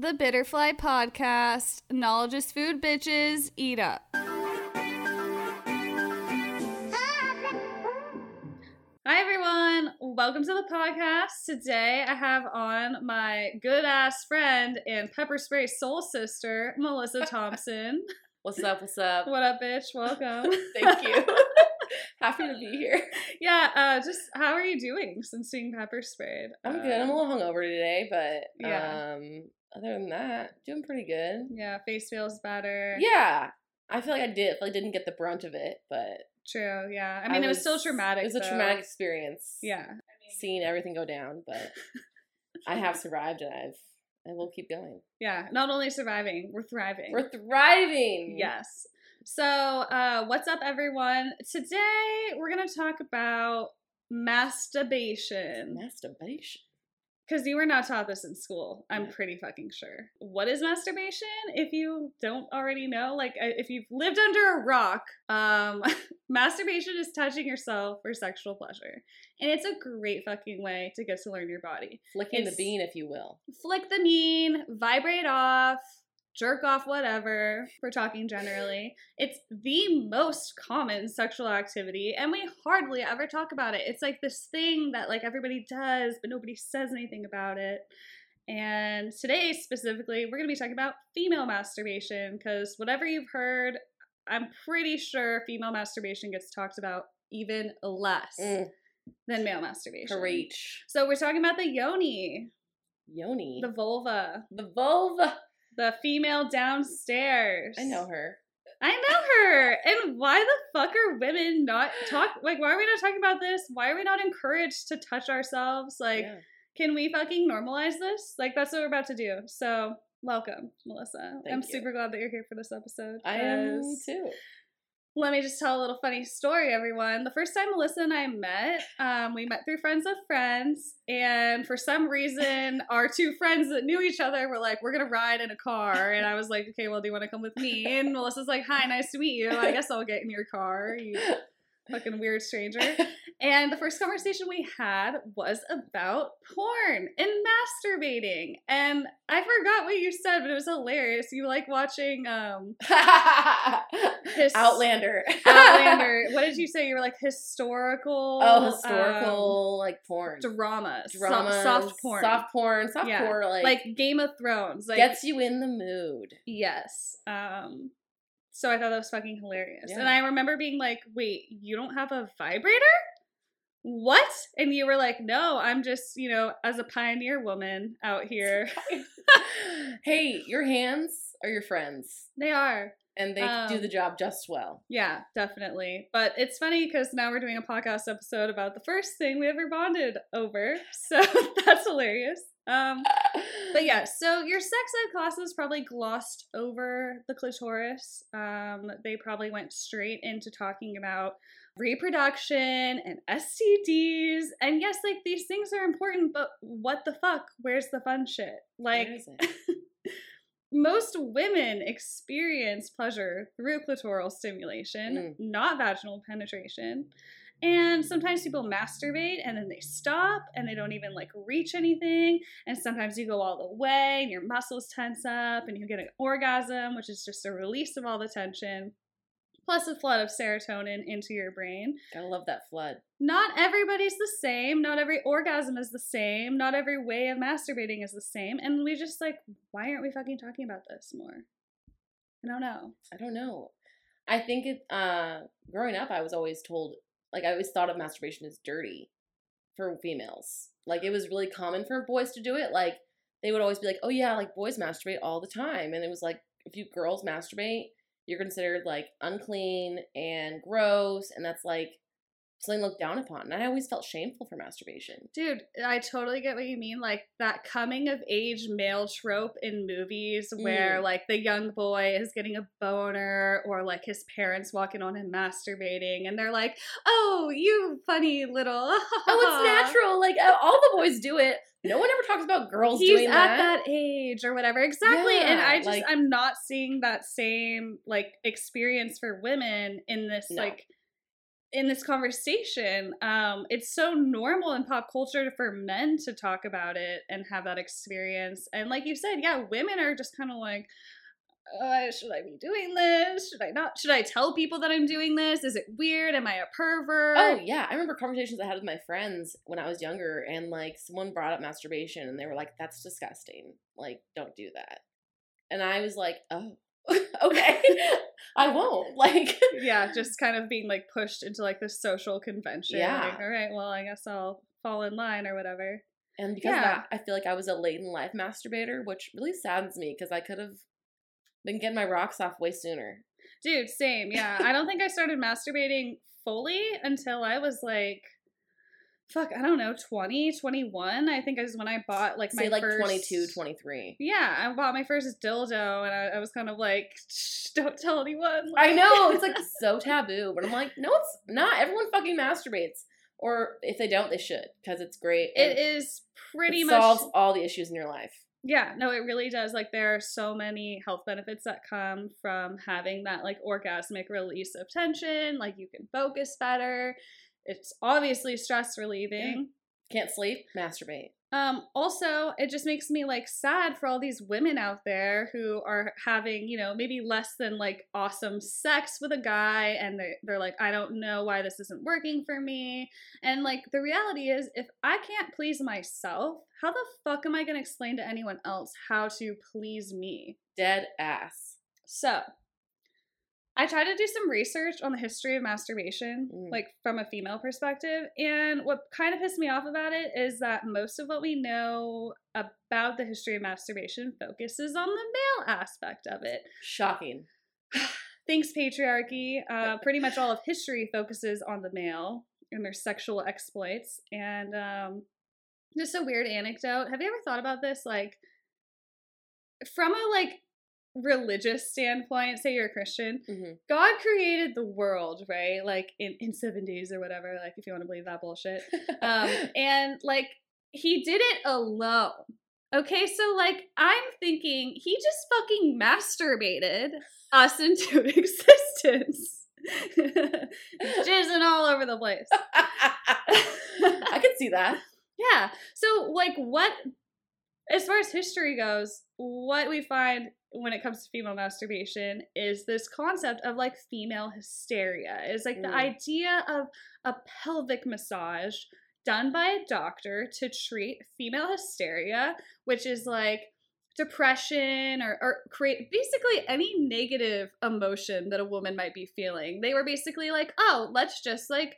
The Bitterfly Podcast. Knowledge is food, bitches. Eat up. Hi, everyone. Welcome to the podcast. Today, I have on my good ass friend and pepper spray soul sister, Melissa Thompson. What's up? What's up? what up, bitch? Welcome. Thank you. Happy to be here. yeah, uh, just how are you doing since being pepper sprayed? I'm Uh, good. I'm a little hungover today, but Yeah. um, other than that, doing pretty good. Yeah, face feels better. Yeah, I feel like I did. I didn't get the brunt of it, but True, yeah. I mean, it was still traumatic. It was a though. traumatic experience. Yeah. seeing everything go down, but I have survived, and I've I will keep going. Yeah. Not only surviving, we're thriving. We're thriving. Yes. So, uh, what's up, everyone? Today we're gonna talk about masturbation Masturbation. Because you were not taught this in school. I'm pretty fucking sure. What is masturbation? If you don't already know, like if you've lived under a rock, um, masturbation is touching yourself for sexual pleasure, and it's a great fucking way to get to learn your body. Flicking It's- the bean, if you will. flick the mean, vibrate off, jerk off, whatever. We're talking generally. It's the most common sexual activity, and we hardly ever talk about it. It's like this thing that like everybody does, but nobody says anything about it. And today specifically, we're gonna be talking about female masturbation because whatever you've heard, I'm pretty sure female masturbation gets talked about even less Mm, than male masturbation. preach. So we're talking about the yoni, Yoni. the vulva, the vulva. The female downstairs. I know her. I know her. And why the fuck are women not talk like why are we not talking about this? Why are we not encouraged to touch ourselves? Like, Yeah. can we fucking normalize this? Like that's what we're about to do. So welcome, Melissa. Thank I'm you. super glad that you're here for this episode. I am too. Let me just tell a little funny story, everyone. The first time Melissa and I met, um, we met through friends of friends, and for some reason, our two friends that knew each other were like, "We're gonna ride in a car," and I was like, "Okay, well, do you want to come with me?" And Melissa's like, "Hi, nice to meet you. I guess I'll get in your car, you fucking weird stranger." And the first conversation we had was about porn and masturbating, and I forgot what you said, but it was hilarious. You like watching um, His- Outlander. Outlander. what did you say? You were like historical. Oh, um, historical like porn. dramas, so- soft porn, Soft porn. Soft Yeah. porn like, like Game of Thrones. Like gets you in the mood. yes. Um. So I thought that was fucking hilarious, Yeah. and I remember being like, "Wait, you don't have a vibrator?" What? And you were like, "No, I'm just you know, as a pioneer woman out here." hey, your hands are your friends. they are. And they do Um, the job just well. Yeah, definitely. But it's funny because now we're doing a podcast episode about the first thing we ever bonded over. So that's hilarious. Um, but yeah, so your sex ed classes probably glossed over the clitoris. Um, they probably went straight into talking about reproduction and STDs. And yes, like these things are important, but what the fuck? Where's the fun shit? Like, Where is it? Most women experience pleasure through clitoral stimulation, mm. not vaginal penetration. And sometimes people masturbate and then they stop and they don't even like reach anything. And sometimes you go all the way and your muscles tense up and you get an orgasm, which is just a release of all the tension, plus a flood of serotonin into your brain. Gotta love that flood. Not everybody's the same. Not every orgasm is the same. Not every way of masturbating is the same. And we just like, why aren't we fucking talking about this more? I don't know. I don't know. I think it uh growing up I was always told like I always thought of masturbation as dirty for females. Like it was really common for boys to do it. Like they would always be like, "Oh yeah, like boys masturbate all the time." And it was like if you girls masturbate, you're considered like unclean and gross and that's like something looked down upon. And I always felt shameful for masturbation. Dude, I totally get what you mean. Like that coming of age male trope in movies where Mm. like the young boy is getting a boner or like his parents walking on him masturbating and they're like, oh, you funny little. Oh, it's natural. Like all the boys do it. No one ever talks about girls He's doing at that. that age or whatever. Exactly. and I just, like- I'm not seeing that same like experience for women in this No. like in this conversation, um, it's so normal in pop culture for men to talk about it and have that experience. And like you said, yeah, women are just kind of like, uh, should I be doing this? Should I not? Should I tell people that I'm doing this? Is it weird? Am I a pervert? Oh yeah, I remember conversations I had with my friends when I was younger, and like someone brought up masturbation, and they were like, "That's disgusting. Like, don't do that." And I was like, "Oh, okay, I won't." Like, yeah, just kind of being like pushed into like this social convention. Yeah. Like, all right, well, I guess I'll fall in line or whatever. and because of Yeah. that, I feel like I was a late in life masturbator, which really saddens me because I could have been getting my rocks off way sooner. Dude, same. Yeah. I don't think I started masturbating fully until I was like, fuck, I don't know, 20, 21. I think is when I bought like my Say like first. 22, 23. Yeah, I bought my first dildo and I, I was kind of like, Shh, don't tell anyone. I know it's like so taboo, but I'm like, no, it's not. Everyone fucking masturbates, or if they don't, they should because it's great. It is pretty it much solves all the issues in your life. Yeah, no, it really does. Like there are so many health benefits that come from having that like orgasmic release of tension. Like you can focus better. It's obviously stress relieving. Can't sleep, masturbate. Um also, it just makes me like sad for all these women out there who are having, you know, maybe less than like awesome sex with a guy and they they're like I don't know why this isn't working for me. And like the reality is if I can't please myself, how the fuck am I going to explain to anyone else how to please me? Dead ass. So, I tried to do some research on the history of masturbation, Mm. like from a female perspective. And what kind of pissed me off about it is that most of what we know about the history of masturbation focuses on the male aspect of it. Shocking. Thanks, patriarchy. Uh, pretty much all of history focuses on the male and their sexual exploits. And um, just a weird anecdote. Have you ever thought about this? Like, from a like religious standpoint, say you're a Christian, hmm God created the world, right? Like in, in seven days or whatever, like if you want to believe that bullshit. Um, and like he did it alone. Okay, so like I'm thinking he just fucking masturbated us into existence. Jizzing all over the place. I could see that. Yeah. So, like, what, as far as history goes, what we find when it comes to female masturbation is this concept of like female hysteria. Is like the Mm. idea of a pelvic massage done by a doctor to treat female hysteria, which is like depression or, or create basically any negative emotion that a woman might be feeling. They were basically like, oh, let's just like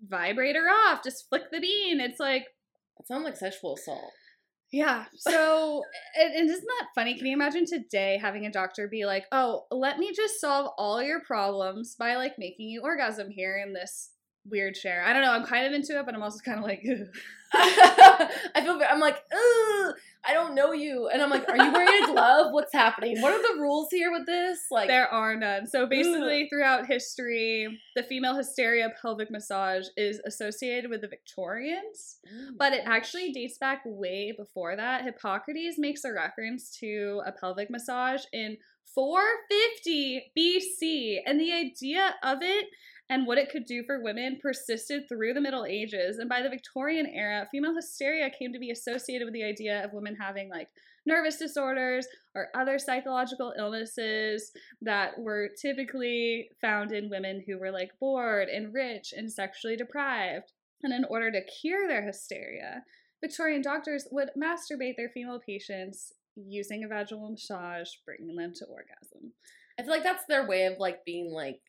vibrate her off, just flick the bean. It's like, It sounds like sexual assault. Yeah. So, and, isn't that funny? Can you imagine today having a doctor be like, oh, let me just solve all your problems by like making you orgasm here in this weird chair? I don't know. I'm kind of into it, but I'm also kind of like, I feel. I'm like, Ugh, I don't know you, and I'm like, are you wearing a glove? What's happening? What are the rules here with this? Like, there are none. So basically, throughout history, the female hysteria pelvic massage is associated with the Victorians. Mm. But it actually dates back way before that. Hippocrates makes a reference to a pelvic massage in 450 BC, and the idea of it and what it could do for women persisted through the Middle Ages. And by the Victorian era, female hysteria came to be associated with the idea of women having like nervous disorders or other psychological illnesses that were typically found in women who were like bored and rich and sexually deprived. And in order to cure their hysteria, Victorian doctors would masturbate their female patients using a vaginal massage, bringing them to orgasm. I feel like that's their way of like being like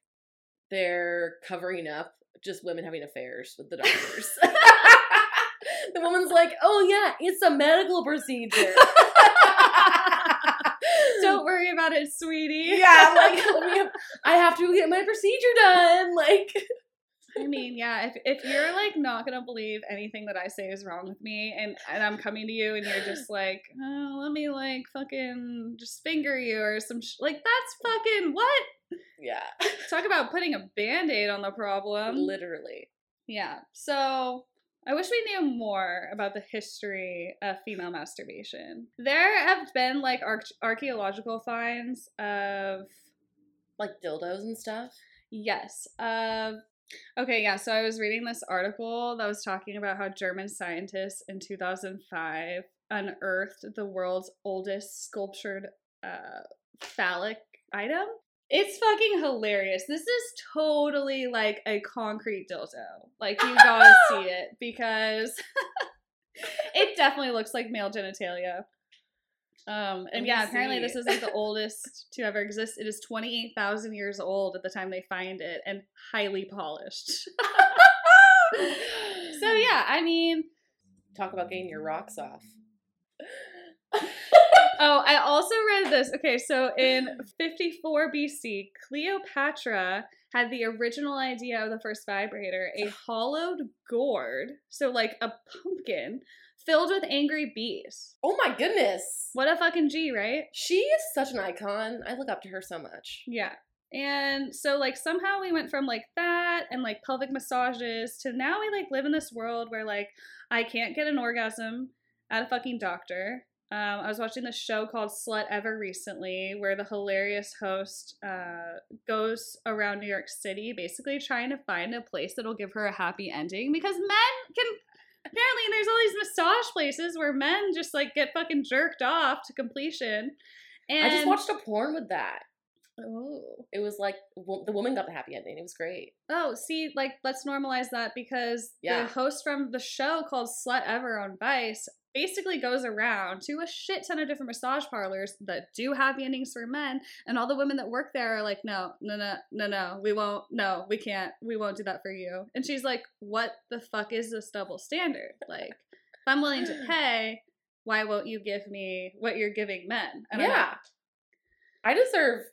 they're covering up just women having affairs with the doctors. the woman's like, "Oh yeah, it's a medical procedure." Don't worry about it, sweetie. yeah, like let me- I have to get my procedure done. Like, I mean, yeah, if, if you're like not gonna believe anything that I say is wrong with me, and and I'm coming to you, and you're just like, oh, let me like fucking just finger you or some sh-. like that's fucking what? Yeah, Talk about putting a band-aid on the problem. literally. Yeah. So I wish we knew more about the history of female masturbation. There have been like arch- archaeological finds of Like dildos and stuff. yes, of Okay, yeah. So I was reading this article that was talking about how German scientists in 2005 unearthed the world's oldest sculptured uh, phallic item. It's fucking hilarious. This is totally like a concrete dildo. Like you gotta see it because it definitely looks like male genitalia. Um, and yeah, apparently this is like the oldest to ever exist. It is 28,000 years old at the time they find it and highly polished. so yeah, I mean, Talk about getting your rocks off. Oh, I also read this. Okay, so in 54 BC, Cleopatra had the original idea of the first vibrator, a hollowed gourd, so like a pumpkin filled with angry bees. Oh my goodness. What a fucking G, right? She is such an icon. I look up to her so much. Yeah. And so like somehow we went from like that and like pelvic massages to now we like live in this world where like I can't get an orgasm at a fucking doctor. Um, I was watching this show called Slutever recently, where the hilarious host uh, goes around New York City, basically trying to find a place that'll give her a happy ending because men can. Apparently, there's all these massage places where men just like get fucking jerked off to completion. And I just watched a porn with that. Oh. It was like the woman got the happy ending. It was great. Oh, see, like let's normalize that because Yeah. the host from the show called Slutever on Vice basically goes around to a shit ton of different massage parlors that do happy endings for men, and all the women that work there are like, no, no, no, no, no, we won't, no, we can't, we won't do that for you. And she's like, what the fuck is this double standard? Like, if I'm willing to pay, why won't you give me what you're giving men? I don't yeah. I deserve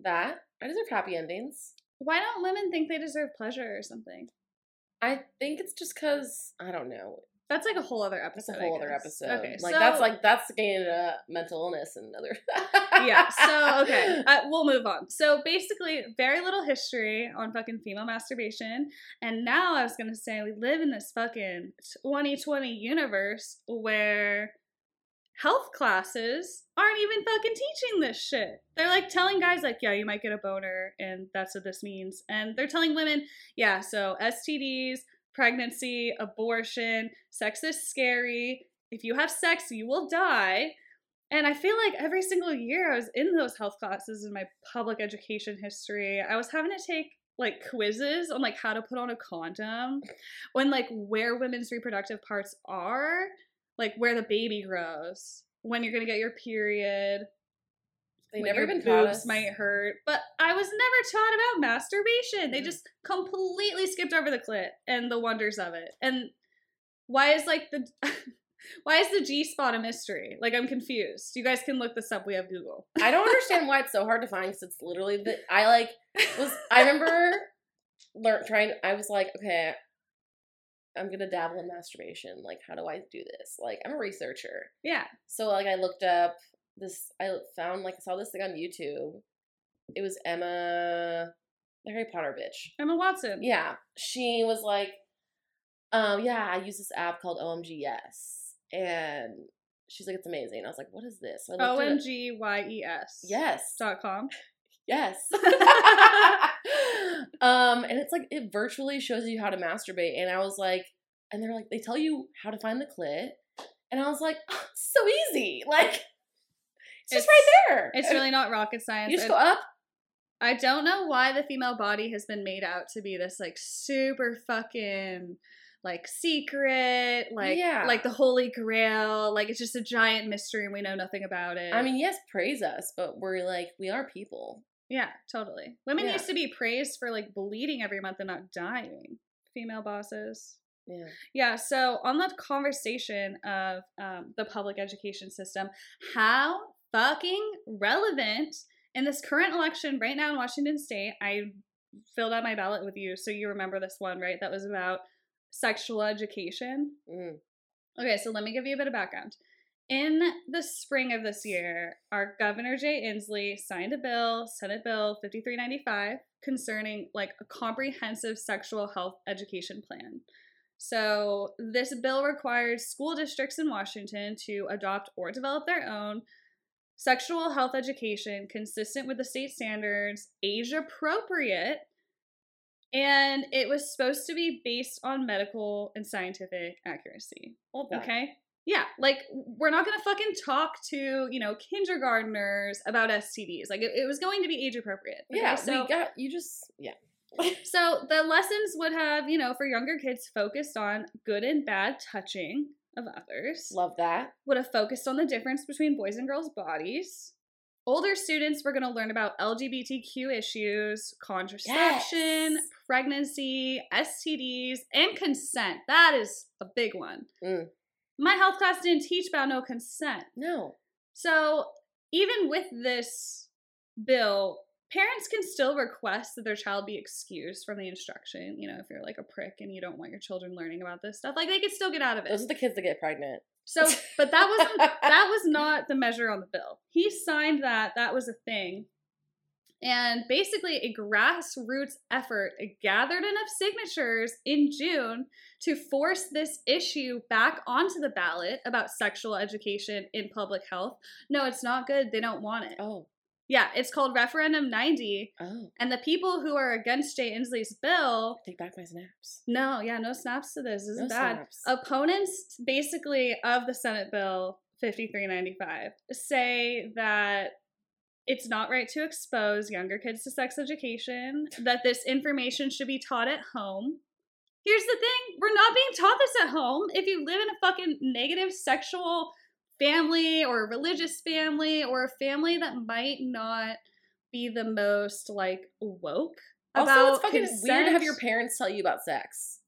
that. I deserve happy endings. Why don't women think they deserve pleasure or something? I think it's just because I don't know. That's like a whole other That's episode. a I whole other episode. Okay, like so, that's like that's getting into mental illness and other. yeah. So okay, uh, we'll move on. So basically, very little history on fucking female masturbation, and now I was gonna say we live in this fucking 2020 universe where health classes aren't even fucking teaching this shit. They're like telling guys like, yeah, you might get a boner, and that's what this means, and they're telling women, yeah, so STDs, pregnancy, abortion, sex is scary. If you have sex, you will die. And I feel like every single year I was in those health classes in my public education history, I was having to take like quizzes on like how to put on a condom, when like where women's reproductive parts are, like where the baby grows, when you're gonna get your period, they never even taught boobs us. might hurt. But I was never taught about masturbation. They Mhm. just completely skipped over the clit and the wonders of it. And why is like the why is the G spot a mystery? Like I'm confused. You guys can look this up. We have Google. I don't understand why it's so hard to find because it's literally the I like was I remember learn trying I was like okay I'm gonna dabble in masturbation like how do I do this like I'm a researcher Yeah. so like I looked up this I found like I saw this thing on YouTube it was Emma the Harry Potter bitch Emma Watson. yeah she was like um yeah I use this app called OMG Yes and she's like it's amazing I was like what is this so I O looked it M up. G Y E S. yes Dot com. Yes. um, and it's like it virtually shows you how to masturbate. And I was like, and they're like, they tell you how to find the clit. And I was like, oh, so easy. Like it's just It's- right there. It's really not rocket science. you just go up. I don't know why the female body has been made out to be this like super fucking like secret, like Yeah. like the holy grail. Like it's just a giant mystery and we know nothing about it. I mean, yes, praise us, but we're like, we are people. yeah, totally. Women Yeah. used to be praised for like bleeding every month and not dying. Female bosses. Yeah. Yeah, so on the conversation of um, the public education system, how fucking relevant in this current election right now in Washington State, I filled out my ballot with you, so you remember this one, right? That was about sexual education. Mm. Okay, so let me give you a bit of background. In the spring of this year, our Governor Jay Inslee signed a bill, Senate Bill 5395, concerning like a comprehensive sexual health education plan. So, this bill requires school districts in Washington to adopt or develop their own sexual health education consistent with the state standards, age appropriate, and it was supposed to be based on medical and scientific accuracy. Okay. Yeah, like we're not gonna fucking talk to you know kindergartners about STDs. Like it, it was going to be age appropriate. okay? Yeah, so we got you just yeah. so the lessons would have you know for younger kids focused on good and bad touching of others. Love that. Would have focused on the difference between boys and girls' bodies. Older students were going to learn about LGBTQ issues, contraception, Yes. pregnancy, STDs, and consent. That is a big one. Mm. My health class didn't teach about no consent. No. So, even with this bill, parents can still request that their child be excused from the instruction. You know, if you're like a prick and you don't want your children learning about this stuff, like they could still get out of it. Those are the kids that get pregnant. So, but that wasn't that was not the measure on the bill. He signed that. That was a thing. And basically, a grassroots effort gathered enough signatures in June to force this issue back onto the ballot about sexual education in public health. No, it's not good. They don't want it. Oh. Yeah, it's called Referendum 90. Oh. And the people who are against Jay Inslee's bill Take back my snaps. no, yeah, no snaps to this. This is No bad. snaps. Opponents, basically, of the Senate bill 5395 say that it's not right to expose younger kids to sex education, that this information should be taught at home. Here's the thing we're not being taught this at home. If you live in a fucking negative sexual family or a religious family or a family that might not be the most like woke Also, it's fucking weird to have your parents tell you about sex.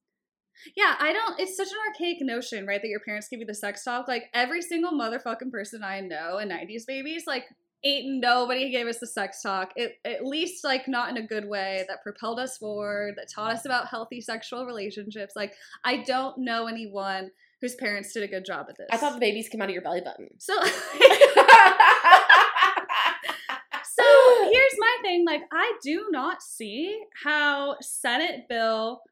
Yeah, I don't. It's such an archaic notion, right? That your parents give you the sex talk. Like every single motherfucking person I know, and '90s babies, like ain't nobody gave us the sex talk. It, at least like not in a good way that propelled us forward, that taught us about healthy sexual relationships. Like I don't know anyone whose parents did a good job at this. I thought the babies came out of your belly button. so. So here's my thing like, I do not see how Senate Bill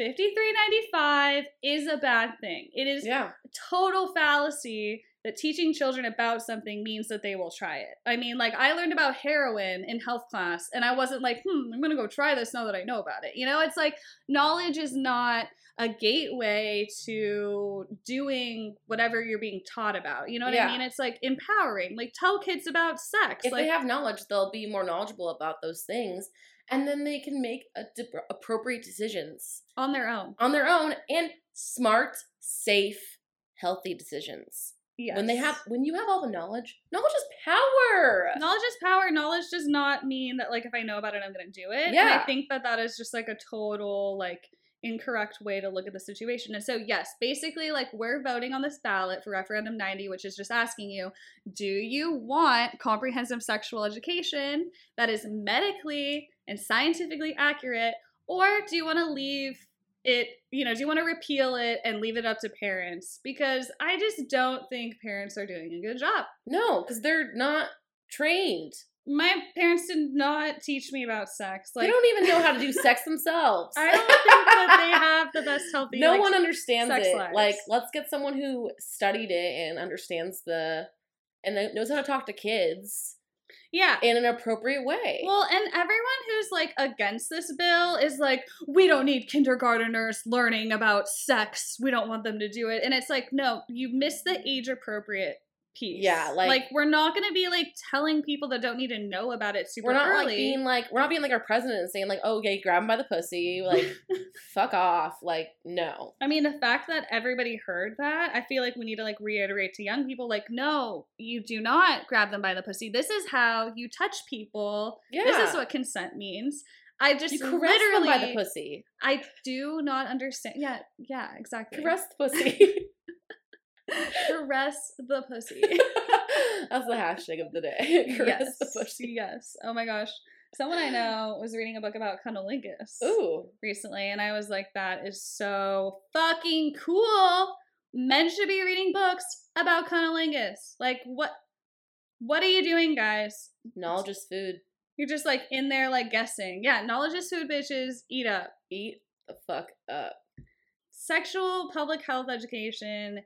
5395 is a bad thing. It is yeah. total fallacy that teaching children about something means that they will try it. I mean, like, I learned about heroin in health class, and I wasn't like, hmm, I'm gonna go try this now that I know about it. You know, it's like knowledge is not a gateway to doing whatever you're being taught about. You know what Yeah. I mean? It's like empowering. Like, tell kids about sex. If like, they have knowledge, they'll be more knowledgeable about those things, and then they can make a dip- appropriate decisions on their own. on their own and smart, safe, healthy decisions. Yes. When they have, when you have all the knowledge, knowledge is power. Knowledge is power. Knowledge does not mean that like if I know about it, I'm gonna do it. And Yeah. I think that that is just like a total like incorrect way to look at the situation. And so yes, basically like we're voting on this ballot for referendum 90, which is just asking you, do you want comprehensive sexual education that is medically and scientifically accurate, or do you want to leave it, you know, do you want to repeal it and leave it up to parents? Because I just don't think parents are doing a good job. No, because they're not trained. My parents did not teach me about sex. Like they don't even know how to do sex themselves. I don't think that they have the best healthy. no like, one understands it. lives. Like, let's get someone who studied it and understands the and knows how to talk to kids Yeah. in an appropriate way. Well, and everyone who's like against this bill is like, we don't need kindergarteners learning about sex. We don't want them to do it. And it's like, no, you miss the age appropriate piece. Yeah, like- like we're not gonna be like telling people that don't need to know about it super we're not early. like being like we're not being like our president and saying like, oh, okay, grab him by the pussy, like fuck off. Like, no. I mean, the fact that everybody heard that, I feel like we need to like reiterate to young people, like, no, you do not grab them by the pussy. This is how you touch people. Yeah. This is what consent means. I just you caress literally, them by the pussy. I do not understand. Yeah, yeah, exactly. Caress the pussy. Caress the pussy. That's the hashtag of the day. Caress yes, the pussy. yes. Oh my gosh. Someone I know was reading a book about cunnilingus. Ooh. recently and I was like, that is so fucking cool. Men should be reading books about cunnilingus. Like what what are you doing, guys? Knowledge is food. You're just like in there like guessing. Yeah, knowledge is food, bitches. Eat up. Eat the fuck up. Sexual public health education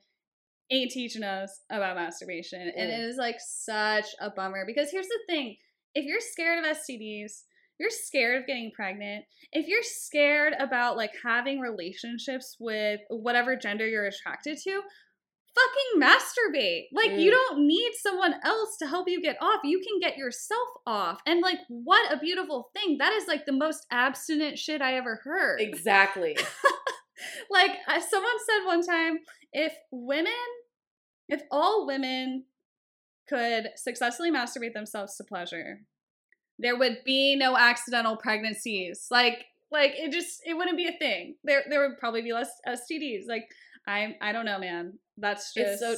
ain't teaching us about masturbation. And Mm. it is like such a bummer because here's the thing. If you're scared of STDs, you're scared of getting pregnant, if you're scared about like having relationships with whatever gender you're attracted to, fucking masturbate. Like you Mm. don't need someone else to help you get off. You can get yourself off. And like what a beautiful thing. That is like the most abstinent shit I ever heard. Exactly. like someone said one time if women if all women could successfully masturbate themselves to pleasure there would be no accidental pregnancies. Like like it just it wouldn't be a thing. There there would probably be less stds like i i don't know man. That's It's just so-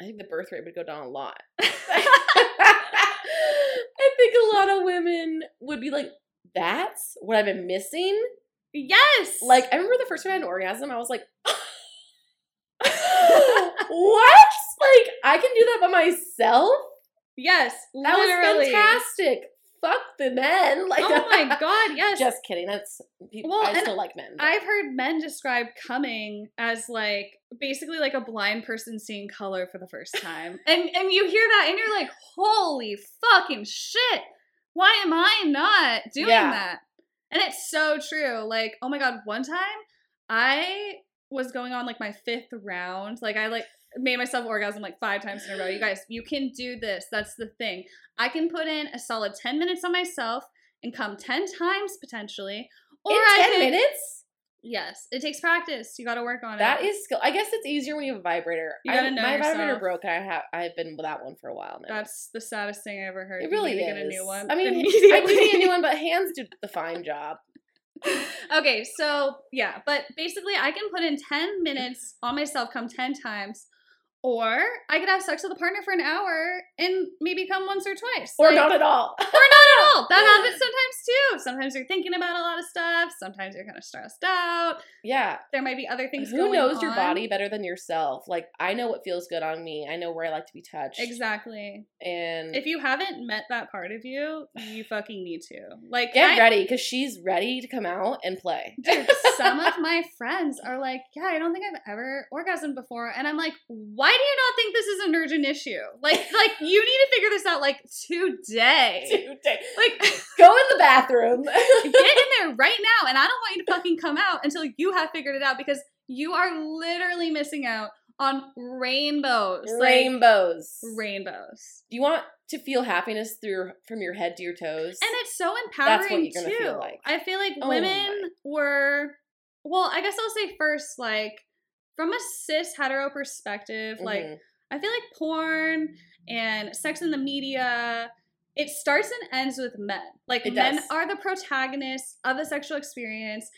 I think the birth rate would go down a lot. I think a lot of women would be like, that's what I've been missing. yes! Like, I remember the first time I had an orgasm, I was like, what? Like, I can do that by myself? yes That literally. was fantastic. Fuck the men. Like, oh my god yes Just kidding. That's people. Well, I still like men. but- I've heard men describe coming as like basically like a blind person seeing color for the first time. and and you hear that and you're like, "Holy fucking shit. Why am I not doing Yeah. that?" And it's so true. Like, oh my god, one time I was going on like my fifth round. Like I like made myself orgasm like five times in a row. You guys, you can do this. That's the thing. I can put in a solid 10 minutes on myself and come 10 times potentially. Or in I 10 could- minutes? Yes, it takes practice. You got to work on That That is skill. I guess it's easier when you have a vibrator. You gotta know my vibrator yourself. broke. I have. I've been without one for a while now. That's the saddest thing I ever heard. it You really need is. to get a new one. I mean, I do need a new one, but hands do the fine job. okay, so yeah, but basically, I can put in 10 minutes on myself, come 10 times, or I could have sex with a partner for an hour and maybe come once or twice. Or Like- not at all. Or not at. That happens sometimes too. Sometimes you're thinking about a lot of stuff. Sometimes you're kind of stressed out. yeah. There might be other things Who knows your body better than yourself? Like I know what feels good on me. I know where I like to be touched. Exactly. And If you haven't met that part of you, you fucking need to. Like, get I- ready because she's ready to come out and play. Dude, some of my friends are like, yeah, I don't think I've ever orgasmed before. And I'm like, why do you not think this is an urgent issue? Like, like you need to figure this out like today. Today. Like, Go in the bathroom. get in there right now. And I don't want you to fucking come out until you have figured it out because you are literally missing out on rainbows. Like, Rainbows. rainbows. You want to feel happiness through your, from your head to your toes? And it's so empowering That's what you're gonna too. feel like. I feel like Oh women my. were well, I guess I'll say first, like from a cis hetero perspective, like Mhm. I feel like porn and sex in the media, it starts and ends with men. Like It men does. are the protagonists of the sexual experience.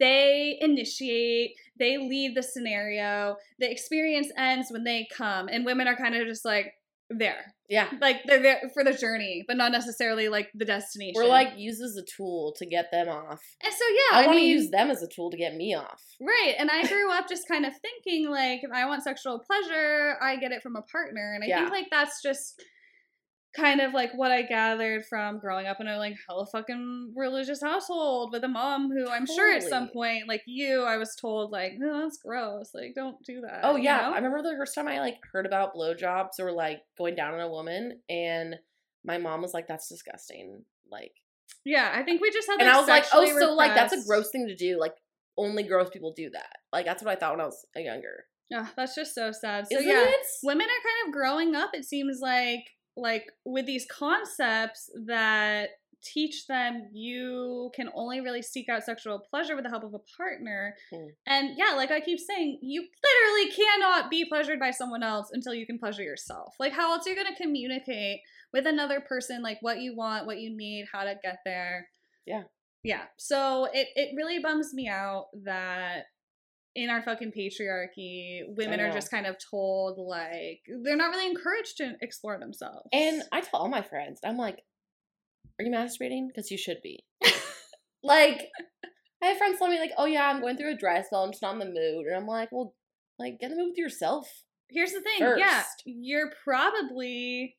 They initiate, they lead the scenario. The experience ends when they come, and women are kind of just like there. yeah. Like they're there for the journey, but not necessarily like the destination. We're like used as a tool to get them off. and so yeah, I, I, want to use them as a tool to get me off. Right. And I grew up just kind of thinking like if I want sexual pleasure, I get it from a partner. And I Yeah. think like that's just kind of like what I gathered from growing up in a like hella fucking religious household with a mom who I'm sure at some point, like you, I was told like, no, that's gross. Like don't do that. Oh you yeah, know? I remember the first time I like heard about blowjobs or like going down on a woman, and my mom was like, "That's disgusting." Like, Yeah, I think we just had and like, I was like, "Oh, sexually so like that's a gross thing to do. Like, only gross people do that." Like that's what I thought when I was uh, younger. Ugh, that's just so sad. So Isn't yeah, it? women are kind of growing up it seems like like with these concepts that teach them you can only really seek out sexual pleasure with the help of a partner Hmm. and yeah like i keep saying you literally cannot be pleasured by someone else until you can pleasure yourself like how else are you going to communicate with another person like what you want what you need how to get there Yeah. yeah so it, it really bums me out that in our fucking patriarchy, women are oh. just kind of told like they're not really encouraged to explore themselves. And I tell all my friends, I'm like, "Are you masturbating? Because you should be." like, I have friends tell me like, "Oh yeah, I'm going through a dry spell. I'm just not in the mood," and I'm like, "Well, like, get in the mood with yourself." here's the thing, yeah, you're probably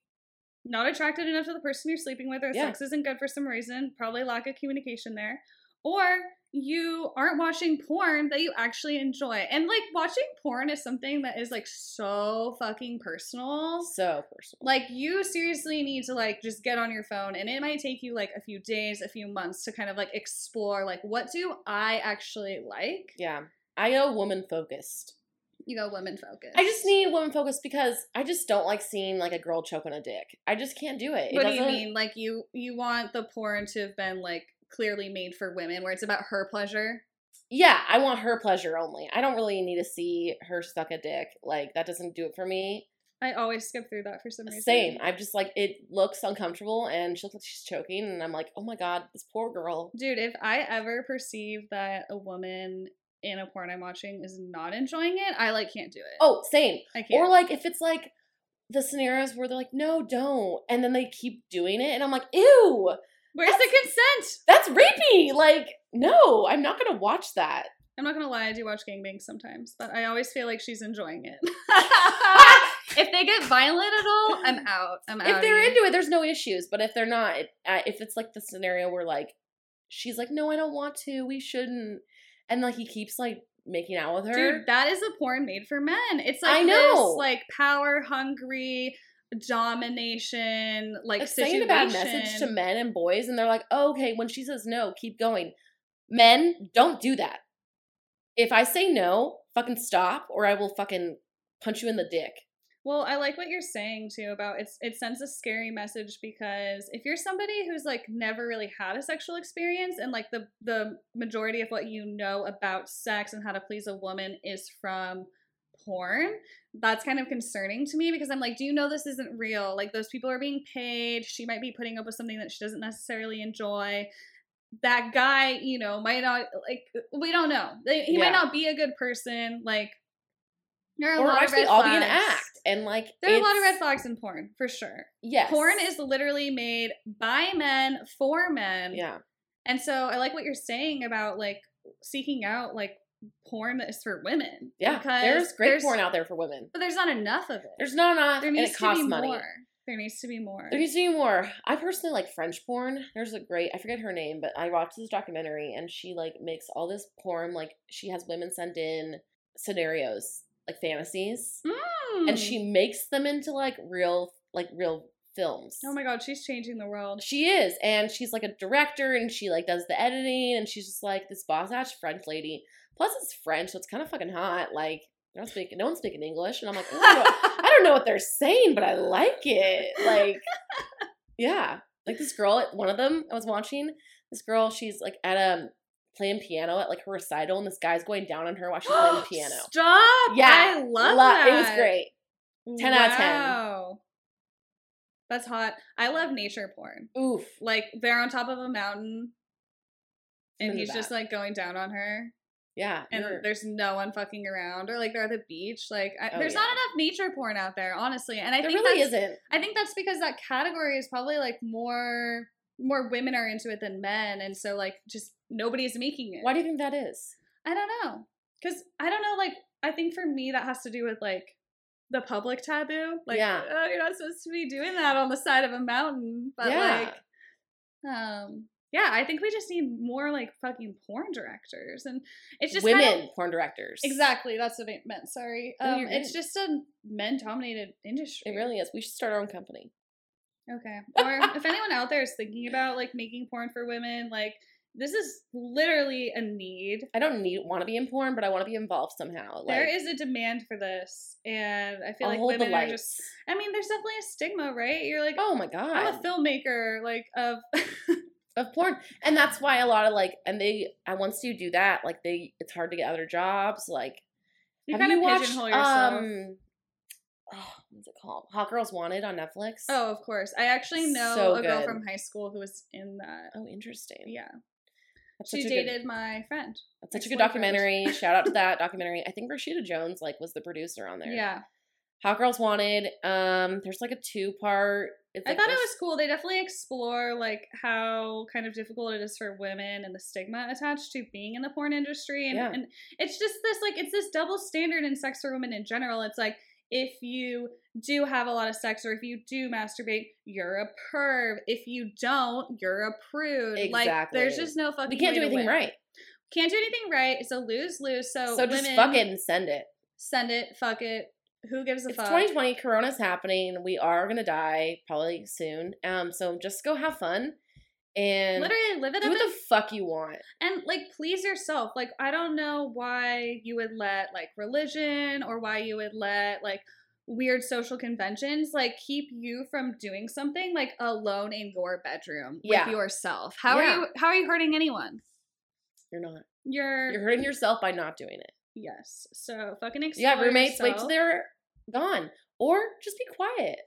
not attracted enough to the person you're sleeping with, or Yeah. sex isn't good for some reason, probably lack of communication there. or you aren't watching porn that you actually enjoy. And like watching porn is something that is like so fucking personal. So personal. Like you seriously need to like just get on your phone and it might take you like a few days, a few months to kind of like explore like what do I actually like? Yeah. I go woman focused. You go women focused. I just need woman focused because I just don't like seeing like a girl choking a dick. I just can't do it. it What do you doesn't- mean? Like you you want the porn to have been like clearly made for women where it's about her pleasure? Yeah, I want her pleasure only. I don't really need to see her suck a dick. Like that doesn't do it for me. I always skip through that for some reason. Same. I'm just like it looks uncomfortable and she looks like she's choking and I'm like, "Oh my god, this poor girl." Dude, if I ever perceive that a woman in a porn I'm watching is not enjoying it, I like can't do it. Oh, same. I can't. Or like if it's like the scenarios where they're like, "No, don't." And then they keep doing it and I'm like, "Ew. Where's the consent? That's rapey." Like, no, I'm not going to watch that. I'm not gonna lie, I do watch gangbangs sometimes, but I always feel like she's enjoying it. if they get violent at all, I'm out. I'm out. if they're into it, there's no issues. But if they're not, uh, if it's like the scenario where like she's like, "No, I don't want to. We shouldn't," and like he keeps like making out with her, Dude, that is a porn made for men. It's like I know. this like power hungry domination like situation. saying a bad message to men and boys, and they're like, oh, "Okay, when she says no, keep going." Men, don't do that. If I say no, fucking stop, or I will fucking punch you in the dick. Well, I like what you're saying too about it's it sends a scary message because if you're somebody who's like never really had a sexual experience and like the the majority of what you know about sex and how to please a woman is from porn, that's kind of concerning to me because I'm like, do you know this isn't real? Like those people are being paid. She might be putting up with something that she doesn't necessarily enjoy. That guy, you know, might not like we don't know. He Yeah. might not be a good person. Like there are a Or lot of red all be an act, and like There are a lot of red flags in porn, for sure. Yes, Porn is literally made by men for men. yeah. And so I like what you're saying about like seeking out like porn is for women. Yeah, there's great there's- porn out there for women. But there's not enough of it. There's not enough, there needs to be money. more. There needs to be more. There needs to be more. I personally like French porn. There's a great I forget her name, but I watched this documentary and she like makes all this porn like she has women send in scenarios, like fantasies. Mm. And she makes them into like real like real films. Oh my god, she's changing the world. She is, and she's like a director, and she like does the editing, and she's just like this boss ass French lady. Plus, it's French, so it's kind of fucking hot. Like, they're not speaking, no one's speaking English, and I'm like, I don't, know, I don't know what they're saying, but I like it. Like, yeah, like this girl, one of them I was watching. This girl, she's like at a playing piano at like her recital, and this guy's going down on her while she's playing the piano. Stop! Yeah, I love Lo- that. It was great. 10 out of 10. That's hot. I love nature porn. Oof. Like they're on top of a mountain and he's just like going down on her Yeah. and you're- there's no one fucking around or like they're at the beach. Like I, Oh, there's yeah. not enough nature porn out there, honestly. And I there think really that's, isn't. I think that's because that category is probably like more more women are into it than men and so like just nobody's making it. Why do you think that is? I don't know. Cuz I don't know like I think for me that has to do with like the public taboo. Like Yeah. oh, you're not supposed to be doing that on the side of a mountain. But yeah. like um yeah, I think we just need more like fucking porn directors and it's just women kind of- porn directors. Exactly, that's what I meant. Sorry. Um you're it's just a men dominated industry. It really is. We should start our own company. Okay. Or if anyone out there is thinking about like making porn for women, like this is literally a need. I don't need want to be in porn, but I want to be involved somehow. Like, there is a demand for this, and I feel like women are just. I mean, there's definitely a stigma, right? You're like, oh my god, I'm a filmmaker, like of. Of porn, and that's why a lot of like, and they, and once you do that, like they, it's hard to get other jobs. Like, you have kind of you watched, pigeonhole yourself. um, oh, what's it called? Hot Girls Wanted on Netflix. oh, of course. I actually know So a girl from high school who was in that. oh, interesting. Yeah, that's she a good- dated my friend. That's such a good documentary. Shout out to that documentary. I think Rashida Jones like was the producer on there. Yeah, Hot Girls Wanted. Um, there's like a two part. It's I like thought it was cool. They definitely explore like how kind of difficult it is for women and the stigma attached to being in the porn industry, and, Yeah. and it's just this like it's this double standard in sex for women in general. It's like if you do have a lot of sex or if you do masturbate, you're a perv. If you don't, you're a prude. Like there's just no fucking. we can't do anything right. Can't do anything right. It's a lose lose. So So just women, fucking send it. send it. Fuck it. Who gives a It's fuck? 2020. Corona's happening. We are gonna die probably soon. Um, so just go have fun and Literally live it do up what the fuck you want. and like please yourself like i don't know why you would let like religion or why you would let like weird social conventions like keep you from doing something like alone in your bedroom Yeah. with yourself how Yeah. are you how are you hurting anyone You're not. you're, You're hurting yourself by not doing it. yes so fucking explore You roommates. Wait till they're gone, or just be quiet.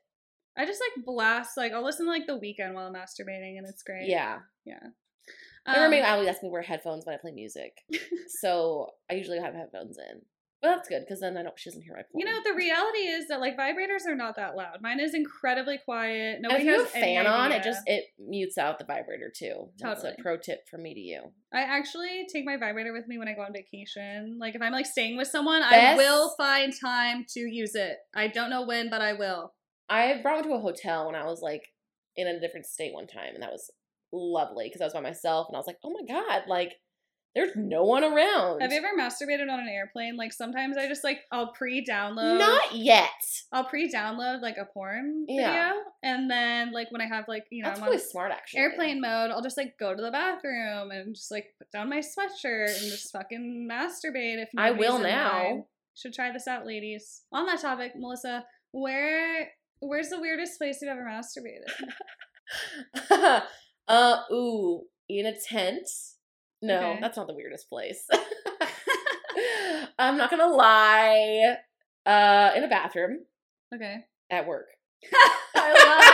i just like blast like i'll listen to like the Weeknd while i'm masturbating and it's great Yeah. yeah My roommate Um, always asks me to wear headphones when I play music, so I usually have headphones in. But that's good because then I don't. She doesn't hear my. you know the reality is that like vibrators are not that loud mine is incredibly quiet And nobody if you have a fan on, it just it mutes out the vibrator too. That's a pro tip from me to you. I actually take my vibrator with me when I go on vacation. Like if I'm like staying with someone, I will find time to use it. I don't know when, but I will. I brought one to a hotel when I was like in a different state one time, and that was lovely because I was by myself, and I was like, oh my god, like there's no one around. Have you ever masturbated on an airplane? Like sometimes I just like I'll pre-download. Not yet. I'll pre-download like a porn video, and then like when I have like you know That's I'm really on smart, actually. airplane mode, I'll just like go to the bathroom and just like put down my sweatshirt and just fucking masturbate. If I will now. line. Should try this out, ladies. On that topic, Melissa, where where's the weirdest place you've ever masturbated? uh, ooh, in a tent. No, Okay. that's not the weirdest place. I'm not gonna lie. Uh, in a bathroom Okay. at work. I love.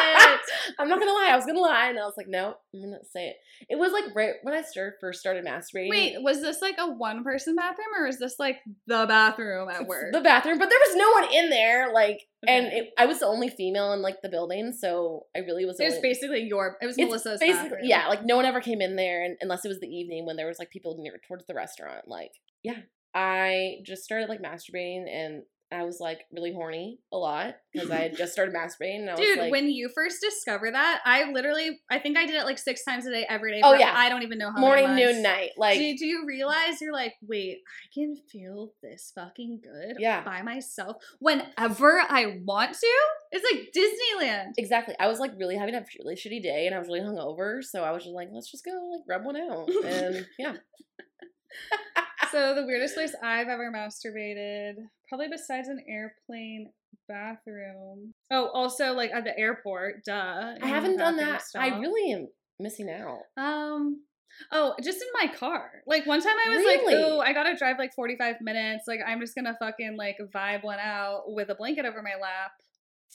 I'm not gonna lie. I was gonna lie, and I was like, no, I'm gonna say it. It was like right when I started first started masturbating. Wait, was this like a one person bathroom or is this like the bathroom at It's work? the bathroom, but there was no one in there. Like, and it, I was the only female in like the building, so I really was. it was only- basically your it was It's Melissa's basically bathroom. yeah like no one ever came in there and, unless it was the evening when there was like people near towards the restaurant like yeah i just started like masturbating and i was like really horny a lot because i had just started masturbating and i was Dude, like when you first discover that, I literally I think I did it like six times a day every day. Oh, yeah. I don't even know how morning noon night like do, do you realize you're like, wait, I can feel this fucking good Yeah. by myself whenever I want to? It's like Disneyland. exactly i was like really having a really shitty day and i was really hungover so i was just like let's just go like rub one out and yeah so the weirdest place I've ever masturbated, probably besides an airplane bathroom. Oh, also like at the airport, duh. i haven't done that stall. i really am missing out Um. Oh, just in my car. Like one time I was Really? like, "Oh, I gotta drive like forty five minutes. Like I'm just gonna fucking like vibe one out with a blanket over my lap."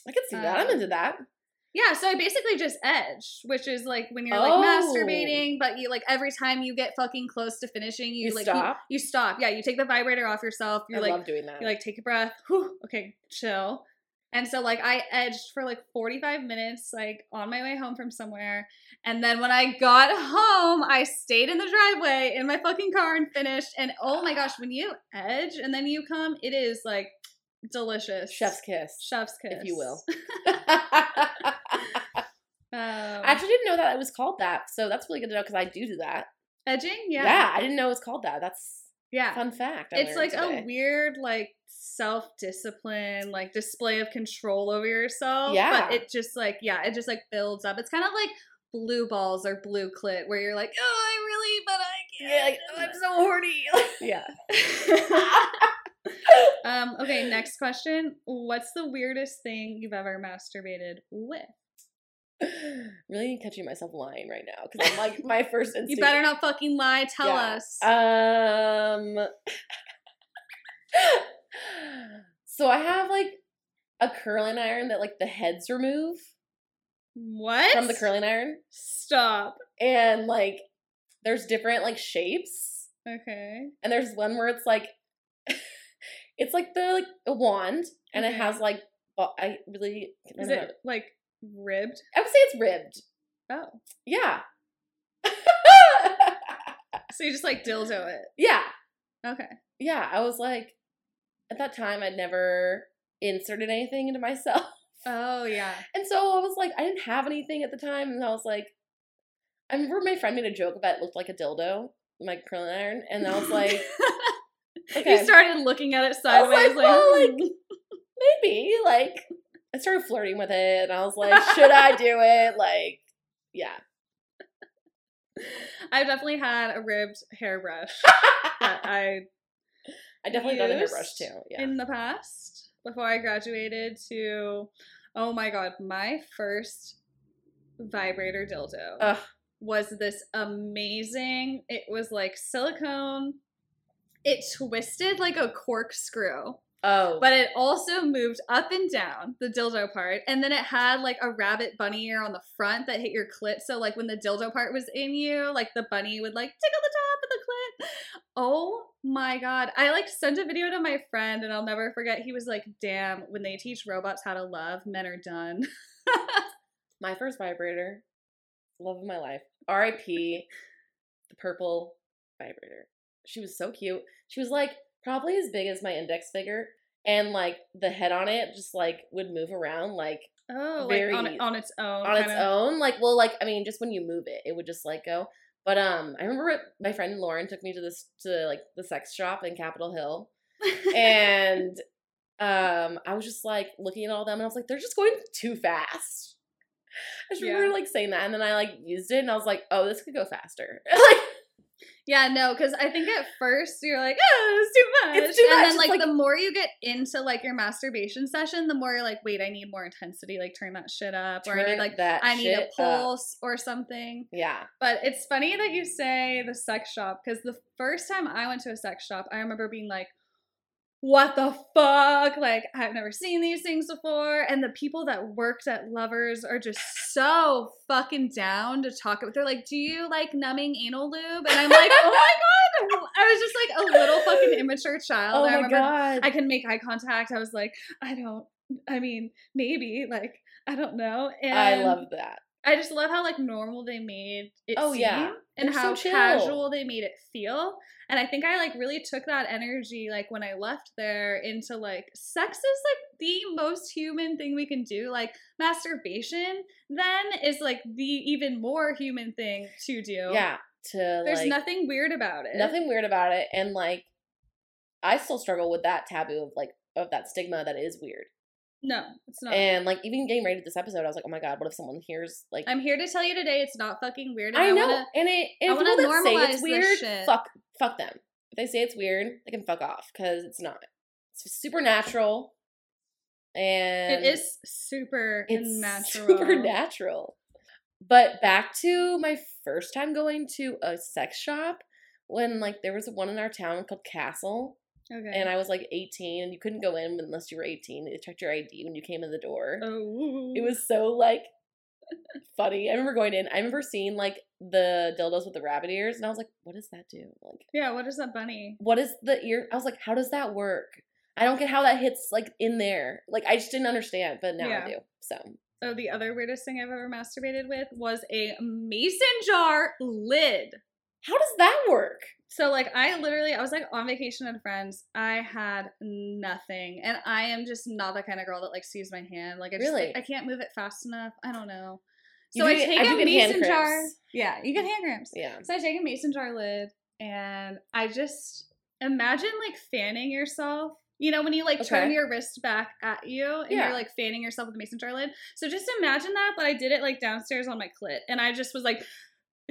i can see that i'm Um, into that Yeah, so I basically just edge, which is like when you're like Oh. masturbating, but you like every time you get fucking close to finishing, you, You like stop? You, you stop. Yeah, you take the vibrator off yourself. You're i like love doing that you like take a breath. Whew, okay, chill. And so like I edged for like 45 minutes, like on my way home from somewhere. And then when I got home, I stayed in the driveway in my fucking car and finished. And oh my gosh, when you edge and then you come, it is like delicious. chef's kiss Chef's kiss. if you will Um, I actually didn't know that it was called that, so that's really good to know because I do do that. edging, Yeah. yeah. I didn't know it was called that. That's Yeah. fun fact. I It's like learned a weird, like self discipline, like display of control over yourself. Yeah. But it just like, yeah, it just like builds up. It's kind of like blue balls or blue clit, where you're like, oh, I really, but I can't. yeah, like oh, I'm so horny. yeah. um. Okay. Next question. What's the weirdest thing you've ever masturbated with? Really catching myself lying right now because I'm like my first instinct. You better not fucking lie. Tell Yeah. us. Um. so I have like a curling iron that like the heads remove what? from the curling iron, Stop. and like there's different like shapes. Okay. and there's one where it's like it's like the like a wand and it has like I really Is it like ribbed? I would say it's ribbed. Oh. Yeah. So you just like dildo it. yeah. Okay. Yeah. I was like at that time I'd never inserted anything into myself. Oh yeah. And so I was like, I didn't have anything at the time, and I was like, I remember my friend made a joke about it looked like a dildo, my curling iron, and I was like, okay, You started looking at it sideways, like, like, well, like, "Hmm." maybe like I started flirting with it, and I was like, should I do it? Like, yeah, I've definitely had a ribbed hairbrush that I I definitely done a hairbrush too. Yeah, in the past before I graduated to oh my god, my first vibrator dildo Ugh. was this amazing. It was like silicone. It twisted like a corkscrew. Oh, But it also moved up and down the dildo part, and then it had like a rabbit bunny ear on the front that hit your clit. So like when the dildo part was in you, like the bunny would like tickle the top of the clit. Oh my god! I like sent a video to my friend, and I'll never forget. He was like, "Damn, when they teach robots how to love, men are done." my first vibrator, love of my life. R.I.P. The purple vibrator. She was so cute. She was like probably as big as my index finger, and like the head on it just like would move around like oh, Very like on, on its own, on its kinda- own. Like, well, like I mean, just when you move it, it would just like go. But um, I remember my friend Lauren took me to this to like the sex shop in Capitol Hill, and um, I was just like looking at all them, and I was like, they're just going too fast. I just remember like saying that, and then I like used it, and I was like, oh, this could go faster. like, Yeah, no, because I think at first you're like, oh, it's too much. It's too and much. then like, like- the more you get into like your masturbation session, the more you're like, wait, I need more intensity, like turn that shit up. or I need like that. I need a shit up. pulse or something. Yeah. But it's funny that you say the sex shop because the first time I went to a sex shop, I remember being like, what the fuck? Like, I've never seen these things before. And the people that worked at Lovers are just so fucking down to talk about. They're like, do you like numbing anal lube? And I'm like, oh my God. I was just like a little fucking immature child. Oh I my remember god. I can make eye contact. I was like, I don't, I mean, maybe, like, I don't know. And I love that. I just love how like normal they made it Oh, seem yeah. and They're so how chill. casual they made it feel. And I think I like really took that energy like when I left there into like sex is like the most human thing we can do. Like masturbation then is like the even more human thing to do. Yeah. To There's like, nothing weird about it. nothing weird about it and like i still struggle with that taboo of like of that stigma that is weird No, it's not. and like even getting ready to this episode i was like oh my god what if someone hears like I'm here to tell you today it's not fucking weird. and i know wanna- and it and I wanna that say normalize it's weird shit. fuck fuck them if they say it's weird they can fuck off because it's not it's supernatural and it is super it's natural. supernatural but back to my first time going to a sex shop when like there was one in our town called castle Okay. and I was like 18, and you couldn't go in unless you were 18. They checked your ID when you came in the door. oh. It was so like funny. I remember going in. I remember seeing like the dildos with the rabbit ears, and I was like, "What does that do? Like, Yeah, what is that bunny? what is the ear?" I was like, "How does that work?" I don't get how that hits like in there. Like, I just didn't understand, but now Yeah. I do. So Oh, the other weirdest thing I've ever masturbated with was a mason jar lid. how does that work? So like I literally I was like on vacation with friends. I had nothing. And I am just not the kind of girl that like sees my hand. Like I just Really? I can't move it fast enough. I don't know. So I do- take I a get mason jar. Yeah, you get hand cramps. Yeah. So I take a mason jar lid and I just imagine like fanning yourself. You know, when you like turn your wrist back at you and Yeah. you're like fanning yourself with a mason jar lid. So just imagine that, but I did it like downstairs on my clit. And I just was like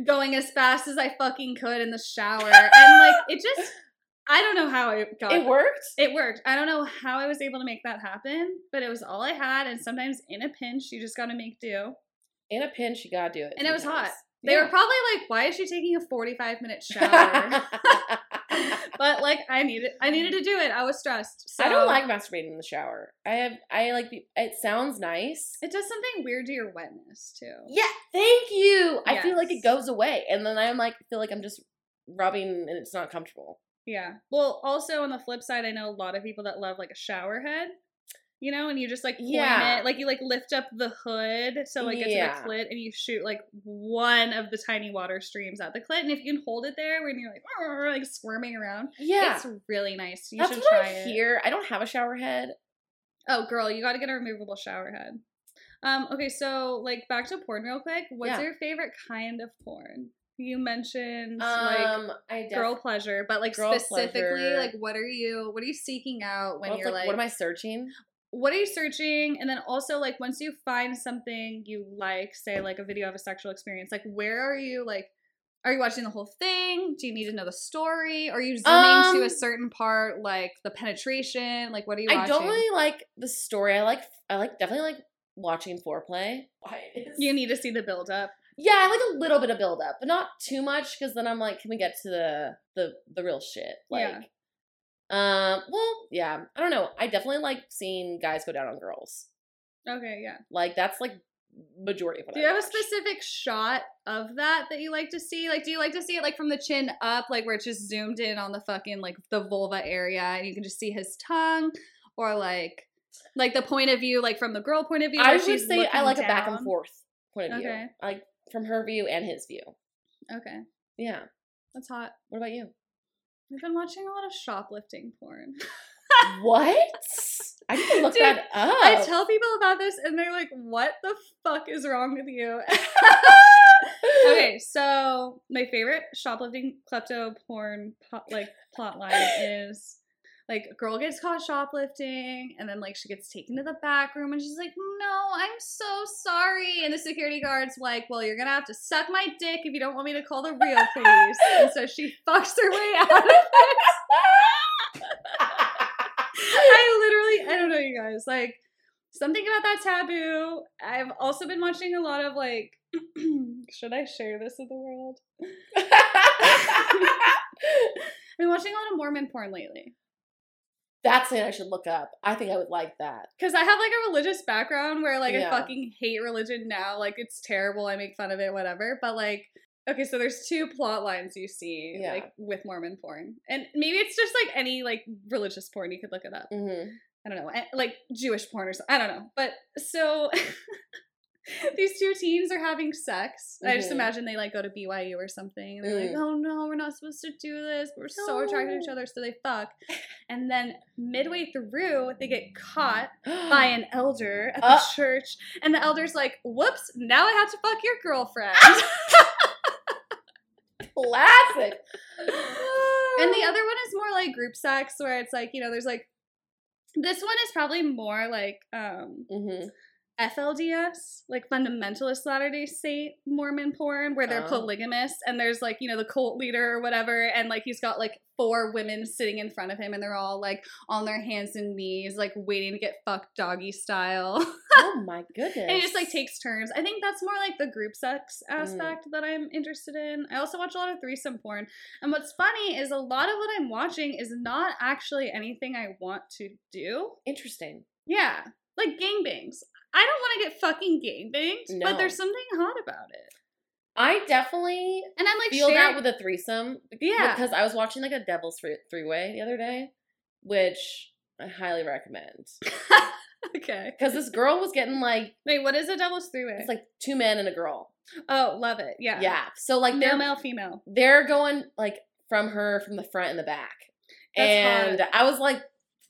going as fast as I fucking could in the shower. and like it just I don't know how it got It worked. It worked. I don't know how I was able to make that happen, but it was all I had. And sometimes in a pinch, you just gotta make do. In a pinch, you gotta do it. And it was hot. They were probably like, "Why is she taking a forty-five minute shower?" but like, I needed, I needed to do it. I was stressed. So I don't like masturbating in the shower. I have, I like, it sounds nice. It does something weird to your wetness too. Yeah, thank you. I feel like it goes away, and then I'm like, feel like I'm just rubbing, and it's not comfortable. Yeah. Well, also on the flip side, I know a lot of people that love like a shower head. You know, and you just like point Yeah. it, like you like lift up the hood so like it's Yeah. the clit, and you shoot like one of the tiny water streams at the clit, and if you can hold it there when you're like like squirming around, Yeah, it's really nice. You that's should what try I it. hear. I don't have a shower head, Oh, girl, you got to get a removable shower head. Um, okay, so like back to porn real quick. What's Yeah. your favorite kind of porn? You mentioned like Um, I def- girl pleasure, but like specifically, pleasure. like what are you what are you seeking out when Well, you're like, like, what am I searching? what are you searching? And then also like once you find something you like, say like a video of a sexual experience, like where are you like are you watching the whole thing? Do you need to know the story? Are you zooming to Um, a certain part, like the penetration? Like what are you I watching? don't really like the story. I like I like definitely like watching foreplay. you need to see the build up. Yeah, I like a little bit of build up, but not too much because then I'm like, can we get to the the the real shit? Like, Yeah. um, well, yeah, I don't know. I definitely like seeing guys go down on girls. Okay, yeah. Like that's like majority of what Do I you have a specific shot of that that you like to see? Like, do you like to see it like from the chin up, like where it's just zoomed in on the fucking like the vulva area, and you can just see his tongue, or like, like the point of view, like from the girl point of view? I would say I like a back and forth point of view. Okay. I like from her view and his view. Okay, Yeah. that's hot. What about you? I've been watching a lot of shoplifting porn. what? I need to look Dude, that up. I tell people about this, and they're like, "What the fuck is wrong with you?" okay, so my favorite shoplifting klepto porn po- like plot line is like a girl gets caught shoplifting and then like she gets taken to the back room and she's like, "No, I'm so sorry." And the security guard's like, "Well, you're to have to suck my dick if you don't want me to call the real police." and so she fucks her way out of it. I literally, I don't know, you guys. Like, something about that taboo. I've also been watching a lot of like, should I share this with the world? I've been watching a lot of Mormon porn lately. That's something I should look up. I think I would like that. Because I have like a religious background where like Yeah. I fucking hate religion now. Like, it's terrible. I make fun of it, whatever. But like, okay, so there's two plot lines you see Yeah. like with Mormon porn. And maybe it's just like any like religious porn. You could look it up. hmm I don't know, eh, like Jewish porn or something. I don't know. But so these two teens are having sex. I just Mhm. imagine they like go to BYU or something. And they're like, Mm. oh no, we're not supposed to do this. We're so attracted to each other. So they fuck. And then midway through, they get caught by an elder at the Uh. church. And the elder's like, whoops, now I have to fuck your girlfriend. classic. And the other one is more like group sex, where it's like, you know, there's like, this one is probably more like um hmm FLDS, like fundamentalist Latter day Saint Mormon porn, where they're Oh. polygamous and there's like, you know, the cult leader or whatever, and like he's got like four women sitting in front of him and they're all like on their hands and knees, like waiting to get fucked doggy style. oh my goodness. and it just like takes turns. I think that's more like the group sex Mm. aspect that I'm interested in. I also watch a lot of threesome porn. And what's funny is a lot of what I'm watching is not actually anything I want to do. interesting. Yeah. Like gangbangs. I don't want to get fucking gangbanged, No. but there's something hot about it. I definitely And I'm like feel sharing, that with a threesome. Yeah. Because I was watching like a devil's three way the other day, which I highly recommend. okay. Because this girl was getting like Wait, what is a devil's three way? it's like two men and a girl. oh, love it. Yeah. Yeah. So like Male, they're male, female. they're going like from her from the front and the back. That's and I was like,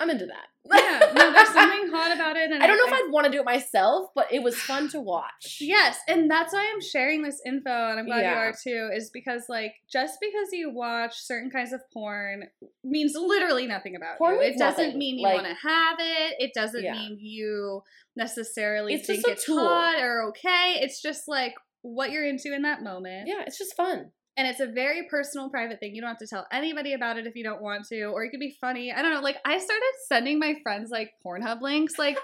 I'm into that. Yeah. No, there's something hot about it. And I don't know if I'd want to do it myself, but it was fun to watch. Yes, and that's why I'm sharing this info, and I'm glad you are too, is because like just because you watch certain kinds of porn means literally nothing about Porn you. It doesn't mean you Like- want to have it. It doesn't Yeah. mean you necessarily It's think it's tool. hot or okay. It's just like what you're into in that moment. Yeah, it's just fun. And it's a very personal, private thing. You don't have to tell anybody about it if you don't want to, or you could be funny. I don't know. Like I started sending my friends like Pornhub links. Like,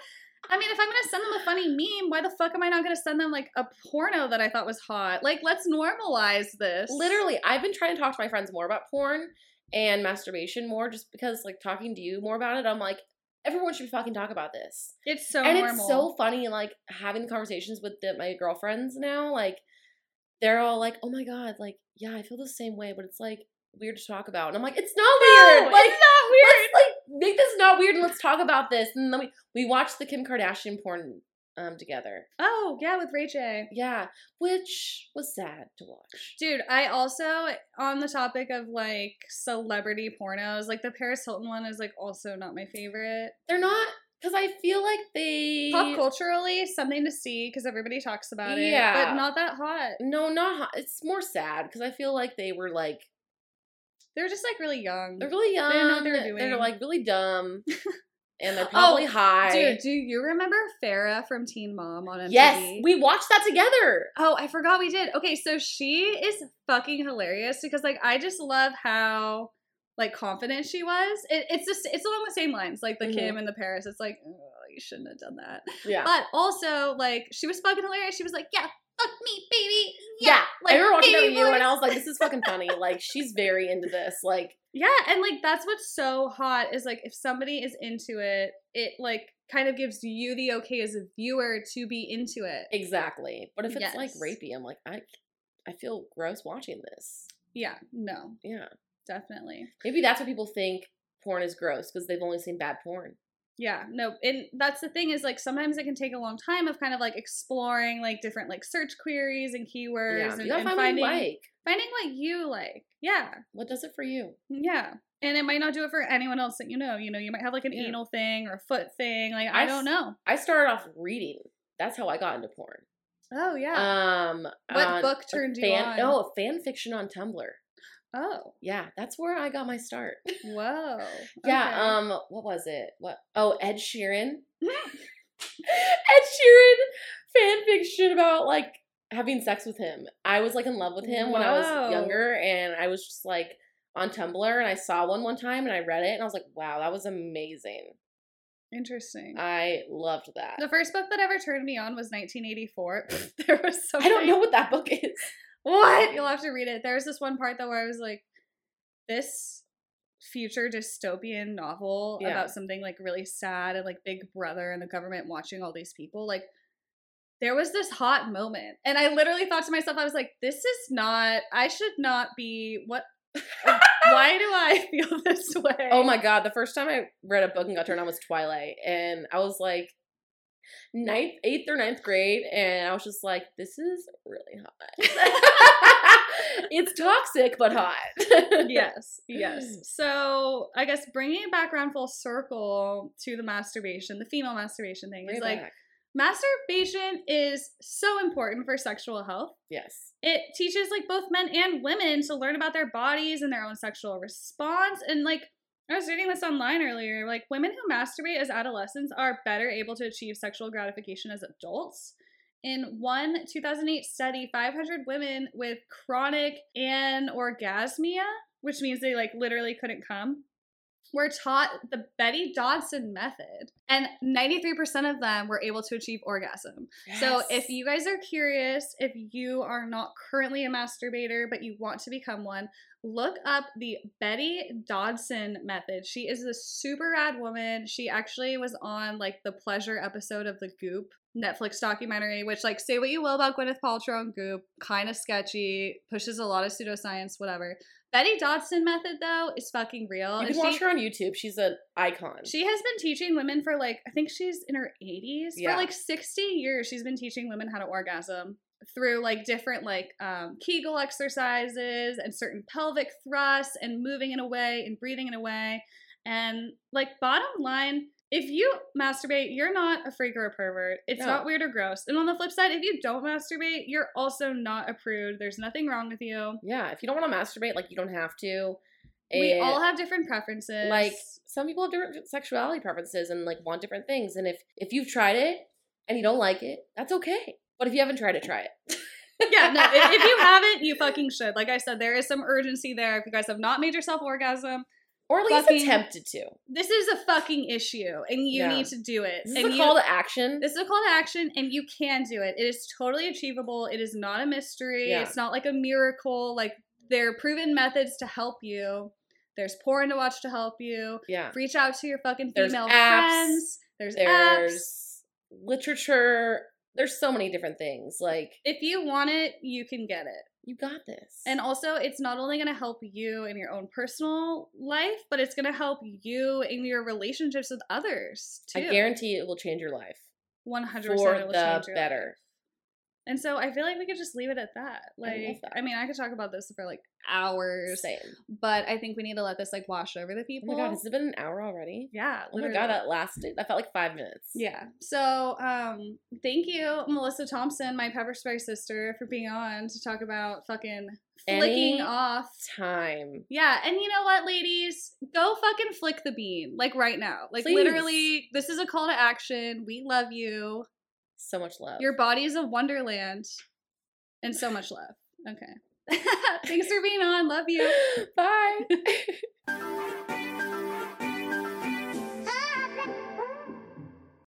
I mean, if I'm gonna send them a funny meme, why the fuck am I not gonna send them like a porno that I thought was hot? Like, let's normalize this. Literally, I've been trying to talk to my friends more about porn and masturbation more just because like talking to you more about it, I'm like, everyone should fucking talk about this. it's so and normal. it's so funny, like having the conversations with the, my girlfriends now, like they're all like, "Oh my god, like yeah, I feel the same way," but it's like weird to talk about, and I'm like, "It's not No, weird. Like it's not weird. let's like make this not weird, and let's talk about this." And then we we watched the Kim Kardashian porn um together. Oh yeah, with Ray J. Yeah, which was sad to watch. Dude, I also on the topic of like celebrity pornos, like the Paris Hilton one is like also not my favorite. They're not Because I feel like they Pop culturally, something to see because everybody talks about it. Yeah. But not that hot. No, not hot. It's more sad because I feel like they were like They're just like really young. they're really young. didn't know what they were They're like really dumb, and they're oh, probably Oh, high. Dude, do you remember Farrah from Teen Mom on MTV? yes, we watched that together. Oh, I forgot we did. Okay, so she is fucking hilarious because like I just love how like confident she was. It, it's just it's along the same lines like the Mhm. Kim and the Paris. It's like oh, you shouldn't have done that. Yeah, But also like she was fucking hilarious. She was like, yeah, fuck me, baby. yeah. like, I remember watching that with you, and. I was like, "This is fucking funny." Like she's very into this. Like Yeah, and like that's what's so hot is like if somebody is into it, it like kind of gives you the okay as a viewer to be into it. exactly. But if it's like rapey, I'm like, I I feel gross watching this. Yeah, no, Yeah, definitely. maybe that's what people think porn is gross because they've only seen bad porn. Yeah, no, and that's the thing is like sometimes it can take a long time of kind of like exploring like different like search queries and keywords Yeah, and, and find finding what you like. finding what you like. Yeah, What does it for you? yeah. And it might not do it for anyone else that you know. You know, you might have like an Yeah. anal thing or a foot thing. Like I I don't know. I started off reading. That's how I got into porn. Oh yeah. Um, What on book turned you on? No, fan fiction on Tumblr. Oh, Yeah, that's where I got my start. whoa. yeah. Okay. Um, what was it? What? Oh, Ed Sheeran. Ed Sheeran fan fiction about like having sex with him. I was like in love with him when I was younger, and I was just like on Tumblr, and I saw one one time, and I read it, and I was like, wow, that was amazing. Interesting. I loved that. the first book that ever turned me on was 1984. there was so I don't know what that book is. What? You'll have to read it. There was this one part though where I was like, this future dystopian novel Yeah. about something like really sad and like Big Brother and the government watching all these people. Like, there was this hot moment, and I literally thought to myself, I was like, this is not. I should not be. What? Oh. why do I feel this oh way? Oh my god, the first time I read a book and got turned on was Twilight. And I was like ninth, eighth or ninth grade, and I was just like, this is really hot. it's toxic but hot. yes, yes. So I guess bringing it back around full circle to the masturbation, the female masturbation thing is it like back. masturbation is so important for sexual health. yes. It teaches like both men and women to learn about their bodies and their own sexual response. And like I was reading this online earlier, like women who masturbate as adolescents are better able to achieve sexual gratification as adults. In one 2008 study, 500 women with chronic anorgasmia, which means they like literally couldn't come, were taught the Betty Dodson method, and 93% of them were able to achieve orgasm. So if you guys are curious, if you are not currently a masturbator but you want to become one, look up the Betty Dodson method. She is a super rad woman. She actually was on like the pleasure episode of the Goop Netflix documentary, which like say what you will about Gwyneth Paltrow and Goop, kind of sketchy, pushes a lot of pseudoscience, whatever. Betty Dodson method though is fucking real. you and can watch she- her on YouTube. She's an icon. she has been teaching women for like I think she's in her 80s. Yeah. For like 60 years she's been teaching women how to orgasm through like different like um Kegel exercises and certain pelvic thrusts and moving in a way and breathing in a way. And like bottom line, if you masturbate, you're not a freak or a pervert. It's No. not weird or gross. And on the flip side, if you don't masturbate, you're also not a prude. There's nothing wrong with you. yeah, if you don't want to masturbate, like you don't have to. We eh, all have different preferences. like some people have different sexuality preferences and like want different things. And if if you've tried it and you don't like it, that's okay. But if you haven't tried it, try it. yeah, no, if, if you haven't, you fucking should. Like I said, there is some urgency there. If you guys have not made yourself orgasm, or at least fucking- attempted to. this is a fucking issue and you Yeah. need to do it. This is a you, call to action. this is a call to action and you can do it. It is totally achievable. It is not a mystery. Yeah. It's not like a miracle. Like there are proven methods to help you. There's porn to watch to help you. yeah. Reach out to your fucking There's female apps. friends. There's, apps. There's literature. There's so many different things. Like If you want it, you can get it. You got this. And also, it's not only going to help you in your own personal life, but it's going to help you in your relationships with others too. I guarantee it will change your life one hundred for percent the better. And so I feel like we could just leave it at that. I Like, that. I, mean, I could talk about this for like hours, Same. but I think we need to let this like wash over the Oh people. my god, has it been an hour already? yeah. Oh my literally. god, that lasted. That felt like five minutes. Yeah. So, um, thank you, Melissa Thompson, my pepper spray sister, for being on to talk about fucking flicking Any off. Time. Yeah, and you know what, ladies? Go fucking flick the bean, like right now. Like Please. literally, this is a call to action. We love you. So much love. Your body is a wonderland, and so much love. Okay. Thanks for being on. Love you. Bye.